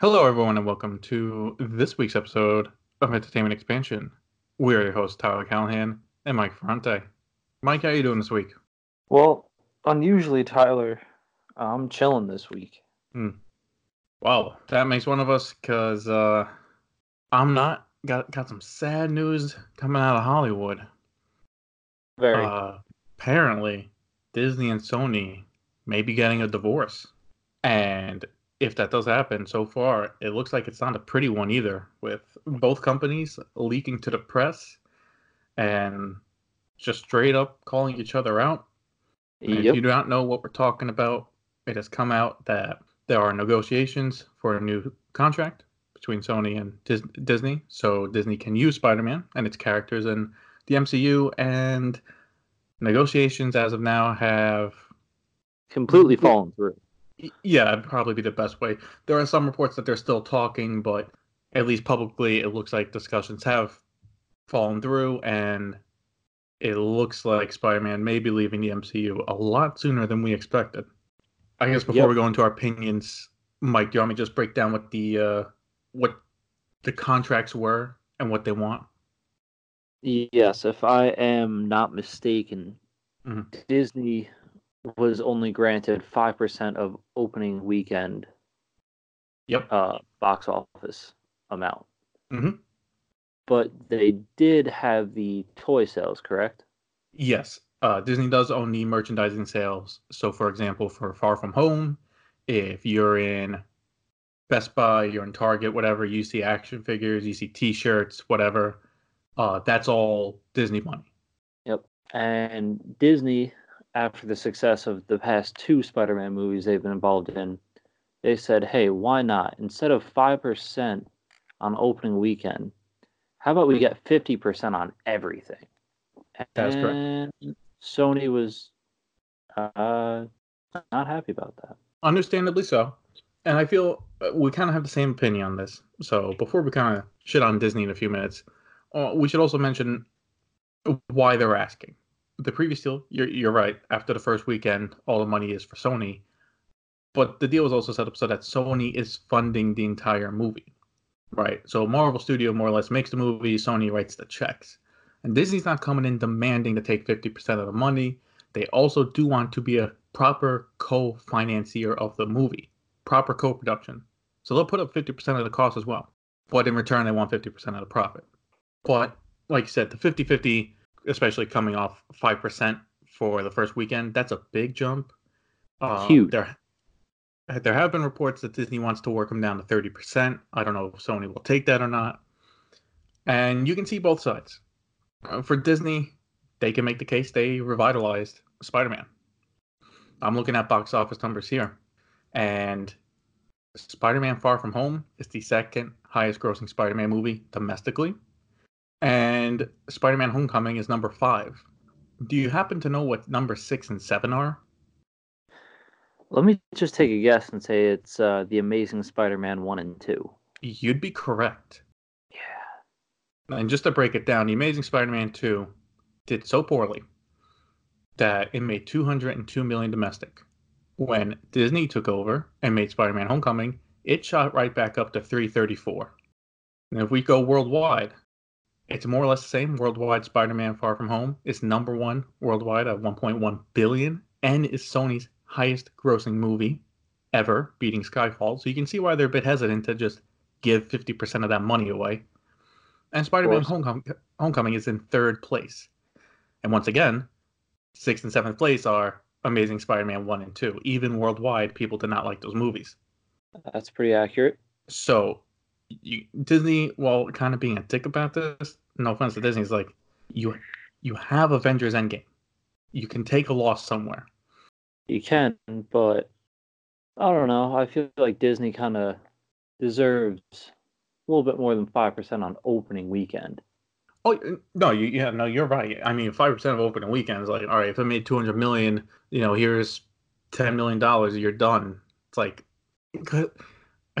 Hello, everyone, and welcome to this week's episode of Entertainment Expansion. We're your hosts, Tyler Callahan and Mike Ferrante. Mike, how are you doing this week? Well, unusually, Tyler, I'm chilling this week. Hmm. Wow, that makes one of us because uh, I'm not. Got got some sad news coming out of Hollywood. Very. Uh, apparently, Disney and Sony may be getting a divorce, and if that does happen, so far it looks like it's not a pretty one either. With both companies leaking to the press and just straight up calling each other out. And If you do not know what we're talking about, it has come out that there are negotiations for a new contract between Sony and Dis- Disney, so Disney can use Spider-Man and its characters in the MCU. And negotiations, as of now, have Completely mm-hmm. fallen through. Yeah, that'd probably be the best way. There are some reports that they're still talking, but at least publicly, it looks like discussions have fallen through, and it looks like Spider-Man may be leaving the MCU a lot sooner than we expected. I guess before Yep. we go into our opinions, Mike, do you want me to just break down what the uh, what the contracts were and what they want? Yes, if I am not mistaken, Mhm. Disney was only granted 5% of opening weekend Yep. uh, box office amount. Mhm. But they did have the toy sales, correct? Yes, uh, Disney does own the merchandising sales. So, for example, for Far From Home, if you're in Best Buy, you're in Target, whatever, you see action figures, you see T-shirts, whatever. Uh, that's all Disney money. Yep. And Disney, after the success of the past two Spider Man movies they've been involved in, they said, hey, why not? Instead of 5% on opening weekend, how about we get 50% on everything? That is correct. And Sony was uh, not happy about that. Understandably so. And I feel uh, we kind of have the same opinion on this. So, before we kind of shit on Disney in a few minutes, uh, we should also mention why they're asking. The previous deal, you're, you're right. After the first weekend, all the money is for Sony. But the deal was also set up so that Sony is funding the entire movie, right? So Marvel Studio more or less makes the movie, Sony writes the checks. And Disney's not coming in demanding to take 50% of the money. They also do want to be a proper co financier of the movie, proper co production. So they'll put up 50% of the cost as well. But in return, they want 50% of the profit. But like you said, the 50 50, especially coming off 5% for the first weekend, that's a big jump. Uh, Huge. There, there have been reports that Disney wants to work them down to 30%. I don't know if Sony will take that or not. And you can see both sides. Uh, for Disney, they can make the case they revitalized Spider Man. I'm looking at box office numbers here. And Spider Man Far From Home is the second highest grossing Spider Man movie domestically. And Spider Man Homecoming is number five. Do you happen to know what number six and seven are? Let me just take a guess and say it's uh, The Amazing Spider Man 1 and 2. You'd be correct. Yeah. And just to break it down, The Amazing Spider Man 2 did so poorly that it made 202 million domestic. When Disney took over and made Spider Man Homecoming, it shot right back up to 334. And if we go worldwide, it's more or less the same. Worldwide, Spider Man Far From Home is number one worldwide at 1.1 billion and is Sony's highest grossing movie ever, beating Skyfall. So you can see why they're a bit hesitant to just give 50% of that money away. And Spider Man. Homecoming, Homecoming is in third place. And once again, sixth and seventh place are Amazing Spider Man 1 and 2. Even worldwide, people did not like those movies. That's pretty accurate. So you, Disney, while kind of being a dick about this, no offense to Disney, is like you you have Avengers Endgame. You can take a loss somewhere. You can, but I don't know. I feel like Disney kind of deserves a little bit more than 5% on opening weekend. Oh no, you yeah no, you're right. I mean, five percent of opening weekends, like all right, if I made two hundred million, you know, here's ten million dollars, you're done. It's like,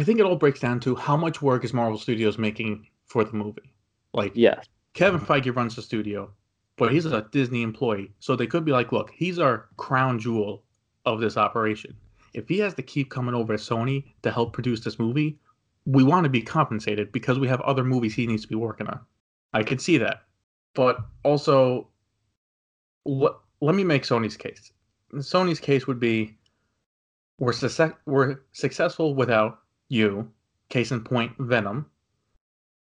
I think it all breaks down to how much work is Marvel Studios making for the movie. Like Yes. Kevin Feige runs the studio, but he's a Disney employee, so they could be like, look, he's our crown jewel. of- this operation. If he has to keep coming over to Sony to help produce this movie, we're not going to give him 50% of the money. Like, that's not going to happen. So, we want to be compensated because we have other movies he needs to be working on. I could see that. But also, let, let me make Sony's case. Sony's case would be we're, success, we're successful without you, case in point, Venom,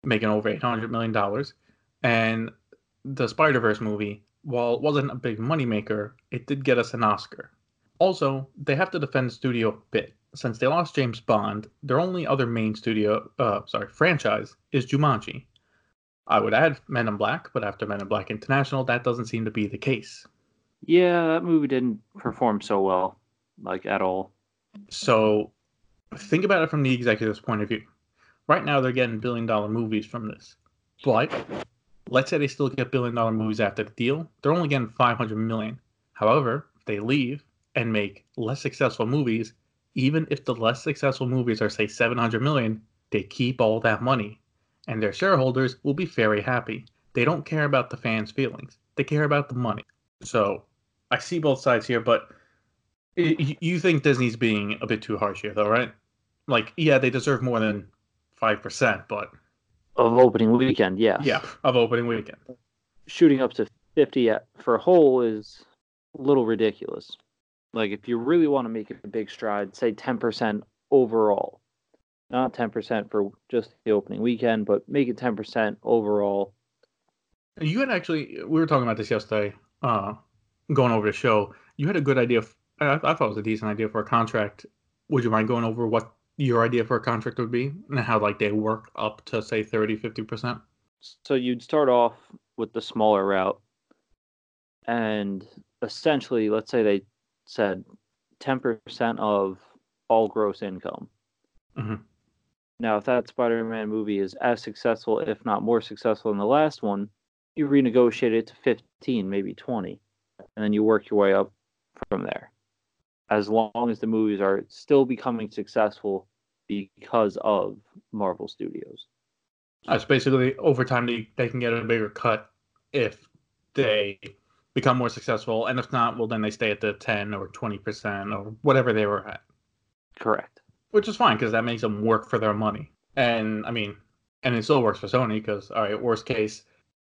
making over $800 million. And the Spider Verse movie, while it wasn't a big moneymaker, it did get us an Oscar. Also, they have to defend the studio a bit. Since they lost James Bond, their only other main studio, uh, sorry, franchise is Jumanji. I would add Men in Black, but after Men in Black International, that doesn't seem to be the case. Yeah, that movie didn't perform so well, like at all. So think about it from the executive's point of view. Right now, they're getting billion dollar movies from this. But let's say they still get billion dollar movies after the deal, they're only getting 500 million. However, if they leave and make less successful movies, even if the less successful movies are, say, 700 million, they keep all that money. And their shareholders will be very happy. They don't care about the fans' feelings, they care about the money. So I see both sides here, but you think Disney's being a bit too harsh here, though, right? Like, yeah, they deserve more than 5%, but. Of opening weekend, yeah. Yeah, of opening weekend. Shooting up to 50 for a whole is a little ridiculous. Like if you really want to make a big stride, say 10% overall. Not 10% for just the opening weekend, but make it 10% overall. You had actually, we were talking about this yesterday, uh, going over the show. You had a good idea. I, I thought it was a decent idea for a contract. Would you mind going over what your idea for a contract would be and how like they work up to say 30, 50%? So you'd start off with the smaller route and essentially let's say they said 10% of all gross income. Mm-hmm. Now, if that Spider Man movie is as successful, if not more successful than the last one, you renegotiate it to 15, maybe 20, and then you work your way up from there. As long as the movies are still becoming successful because of Marvel Studios. Uh, That's basically over time they, they can get a bigger cut if they become more successful, and if not, well, then they stay at the ten or twenty percent or whatever they were at. Correct. Which is fine because that makes them work for their money, and I mean, and it still works for Sony because all right, worst case,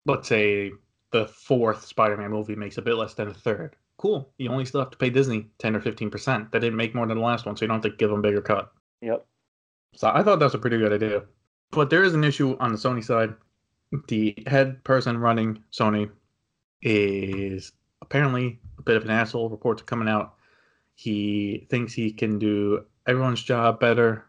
let's say the fourth Spider-Man movie makes a bit less than a third. Cool. You only still have to pay Disney ten or fifteen percent. That didn't make more than the last one, so you don't have to give them a bigger cut. Yep. So I thought that was a pretty good idea. But there is an issue on the Sony side. The head person running Sony is apparently a bit of an asshole. Reports are coming out. He thinks he can do everyone's job better,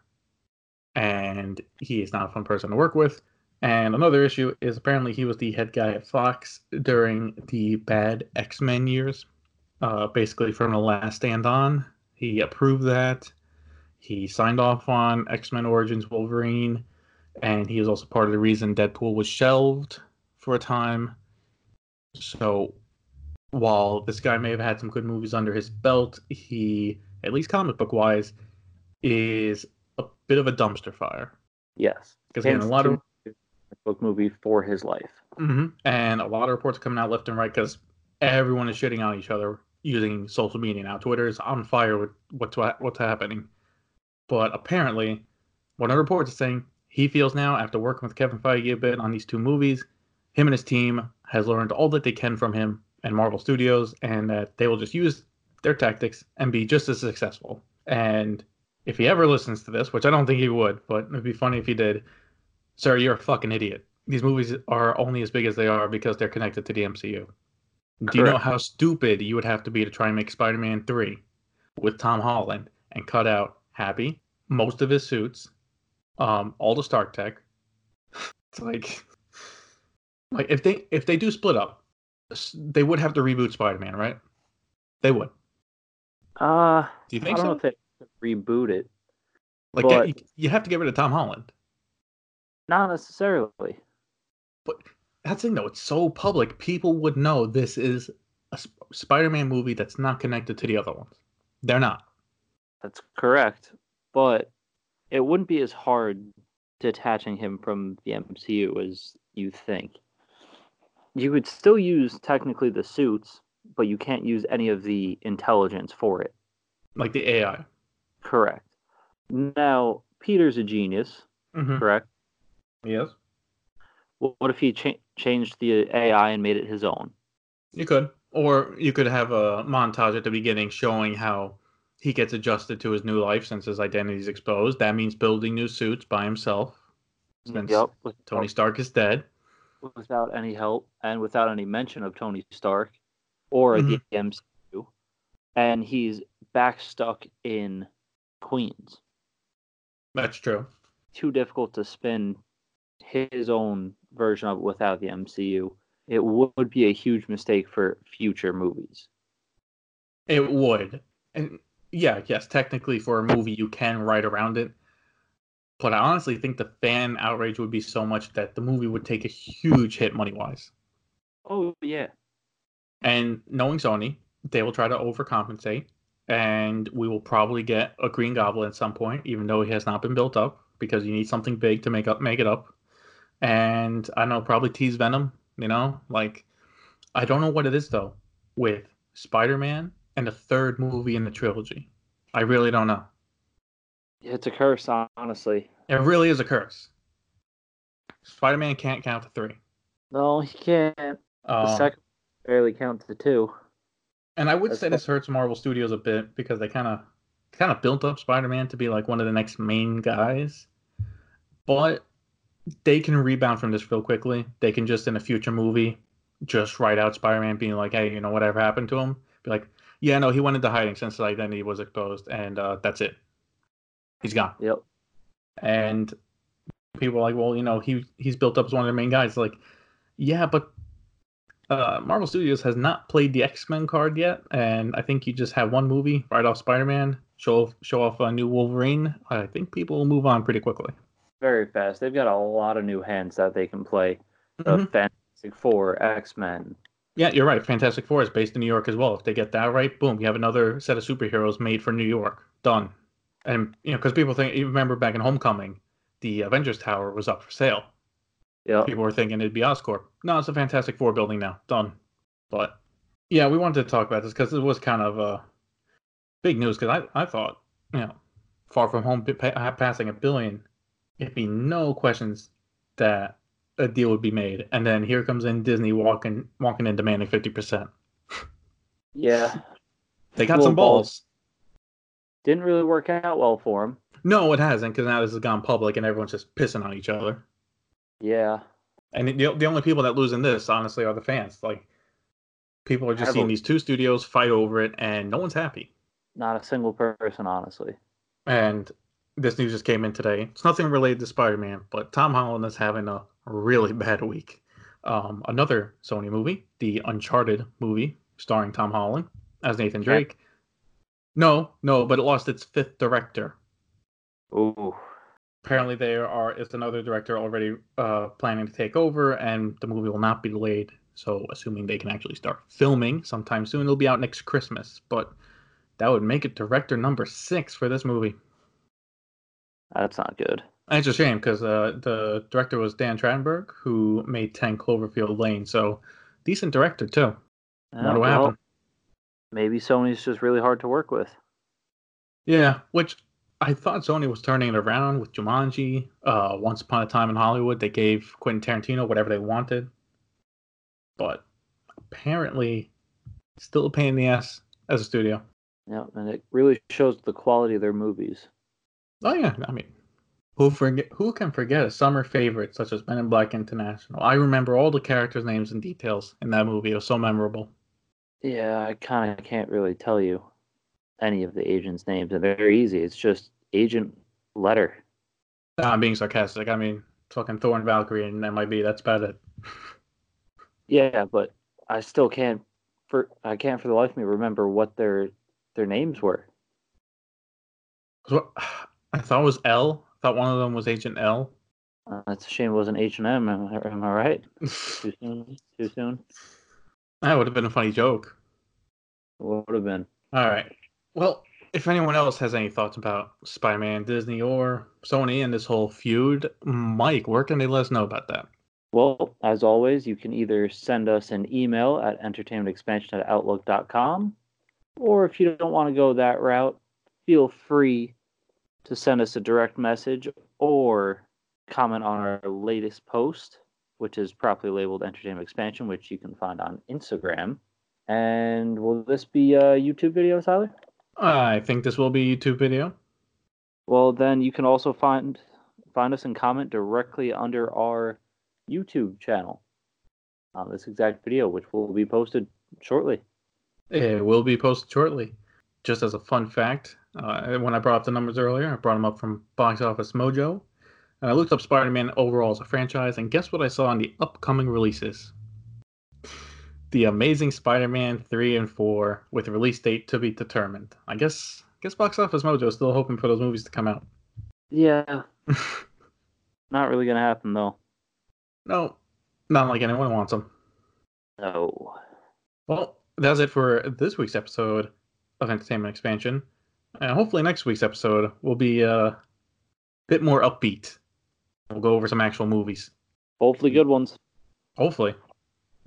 and he is not a fun person to work with. And another issue is apparently he was the head guy at Fox during the bad X Men years. Uh, basically, from the last stand on, he approved that. He signed off on X Men Origins Wolverine, and he was also part of the reason Deadpool was shelved for a time. So while this guy may have had some good movies under his belt, he, at least comic book wise, is a bit of a dumpster fire. Yes, because again, a lot of book movie for his life, mm-hmm. and a lot of reports coming out left and right because everyone is shitting on each other using social media now. Twitter is on fire with what's what's happening, but apparently, one of the reports is saying he feels now after working with Kevin Feige a bit on these two movies, him and his team has learned all that they can from him and Marvel Studios, and that they will just use their tactics and be just as successful. And if he ever listens to this, which I don't think he would, but it'd be funny if he did, sir, you're a fucking idiot. These movies are only as big as they are because they're connected to the MCU. Correct. Do you know how stupid you would have to be to try and make Spider Man 3 with Tom Holland and cut out Happy, most of his suits, um, all the Stark tech? it's like like if they if they do split up, they would have to reboot Spider-Man, right? They would. Uh, do you think I don't so? know if they reboot it. Like but... you have to get rid of Tom Holland. Not necessarily. But that's the thing, though. It's so public. People would know this is a Spider-Man movie that's not connected to the other ones. They're not. That's correct, but it wouldn't be as hard detaching him from the MCU as you think you could still use technically the suits, but you can't use any of the intelligence for it. Like the AI. Correct. Now, Peter's a genius, Mhm. correct? Yes, What if he cha- changed the AI and made it his own? you could, or you could have a montage at the beginning showing how he gets adjusted to his new life since his identity is exposed. That means building new suits by himself since Yep, Tony Stark is dead. without any help and without any mention of Tony Stark or the MCU. Mm-hmm. And he's back stuck in Queens. That's true. Too difficult to spin his own version of it without the MCU. It would be a huge mistake for future movies. It would. And yeah, yes, technically for a movie you can write around it. But I honestly think the fan outrage would be so much that the movie would take a huge hit money wise. Oh yeah. And knowing Sony, they will try to overcompensate. And we will probably get a Green Goblin at some point, even though he has not been built up, because you need something big to make up make it up. And I don't know, probably tease Venom, you know? Like I don't know what it is though with Spider-Man and the third movie in the trilogy. I really don't know. It's a curse, honestly. It really is a curse. Spider-Man can't count to three. No, he can't. The Um, second barely count to two. and I would that's say this hurts Marvel Studios a bit because they kind of kind of built up Spider-Man to be like one of the next main guys. But they can rebound from this real quickly. They can just in a future movie just write out Spider-Man being like, "Hey, you know whatever happened to him?" Be like, "Yeah, no, he went into hiding since his identity was exposed, and uh, that's it. He's gone." Yep. and people are like, well, you know, he he's built up as one of the main guys. Like, yeah, but uh, Marvel Studios has not played the X Men card yet, and I think you just have one movie write off Spider Man, show show off a new Wolverine. I think people will move on pretty quickly. Very fast. They've got a lot of new hands that they can play. The Mhm. Fantastic Four, X Men. Yeah, you're right. Fantastic Four is based in New York as well. If they get that right, boom, you have another set of superheroes made for New York. Done. And you know, because people think, you remember back in Homecoming, the Avengers Tower was up for sale. Yep. people were thinking it'd be Oscorp. No, it's a Fantastic Four building now. Done. But yeah, we wanted to talk about this because it was kind of uh, big news. Because I, I thought, you know, Far From Home pa- passing a billion, it'd be no questions that a deal would be made. And then here comes in Disney walking walking in demanding fifty percent. Yeah. They got some balls. Didn't really work out well for him. No, it hasn't because now this has gone public and everyone's just pissing on each other. Yeah. And the, the only people that lose in this, honestly, are the fans. Like, people are just Have seeing a- these two studios fight over it, and no one's happy. Not a single person, honestly. And this news just came in today. It's nothing related to Spider Man, but Tom Holland is having a really bad week. Um, another Sony movie, the Uncharted movie, starring Tom Holland as Nathan Drake. No, no, but it lost its fifth director. Ooh. Apparently, there are is another director already uh, planning to take over, and the movie will not be delayed. So, assuming they can actually start filming sometime soon, it'll be out next Christmas. But that would make it director number six for this movie. That's not good. It's a shame because uh, the director was Dan Trachtenberg, who made 10 Cloverfield Lane. So, decent director, too. Wonder what well, happened. Maybe Sony's just really hard to work with. Yeah, which I thought Sony was turning it around with Jumanji. Uh, Once Upon a Time in Hollywood, they gave Quentin Tarantino whatever they wanted. But apparently, still a pain in the ass as a studio. Yeah, and it really shows the quality of their movies. Oh yeah, I mean, who forget? Who can forget a summer favorite such as Men in Black International? I remember all the characters' names and details in that movie. It was so memorable. Yeah, I kind of can't really tell you any of the agents' names. They're very easy. It's just Agent Letter. I'm being sarcastic. I mean, fucking Thor and Valkyrie and MIB. That's about it. Yeah, but I still can't for I can't for the life of me remember what their their names were. So, I thought it was L. I thought one of them was Agent L. Uh, it's a shame it wasn't H and M. Am I right? Too soon. Too soon. that would have been a funny joke. What would have been? All right. Well, if anyone else has any thoughts about Spider-Man, Disney, or Sony and this whole feud, Mike, where can they let us know about that? Well, as always, you can either send us an email at entertainmentexpansion at outlook.com, or if you don't want to go that route, feel free to send us a direct message or comment on our latest post, which is properly labeled Entertainment Expansion, which you can find on Instagram. And will this be a YouTube video, Tyler? I think this will be a YouTube video. Well, then you can also find find us and comment directly under our YouTube channel on this exact video, which will be posted shortly. It will be posted shortly. Just as a fun fact, uh, when I brought up the numbers earlier, I brought them up from Box Office Mojo. And I looked up Spider Man overall as a franchise, and guess what I saw on the upcoming releases? The Amazing Spider Man 3 and 4 with release date to be determined. I guess guess Box Office Mojo is still hoping for those movies to come out. Yeah. Not really gonna happen though. No, not like anyone wants them. No. Well, that's it for this week's episode of Entertainment Expansion. And hopefully next week's episode will be uh, a bit more upbeat. We'll go over some actual movies. Hopefully good ones. Hopefully.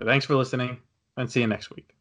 Thanks for listening and see you next week.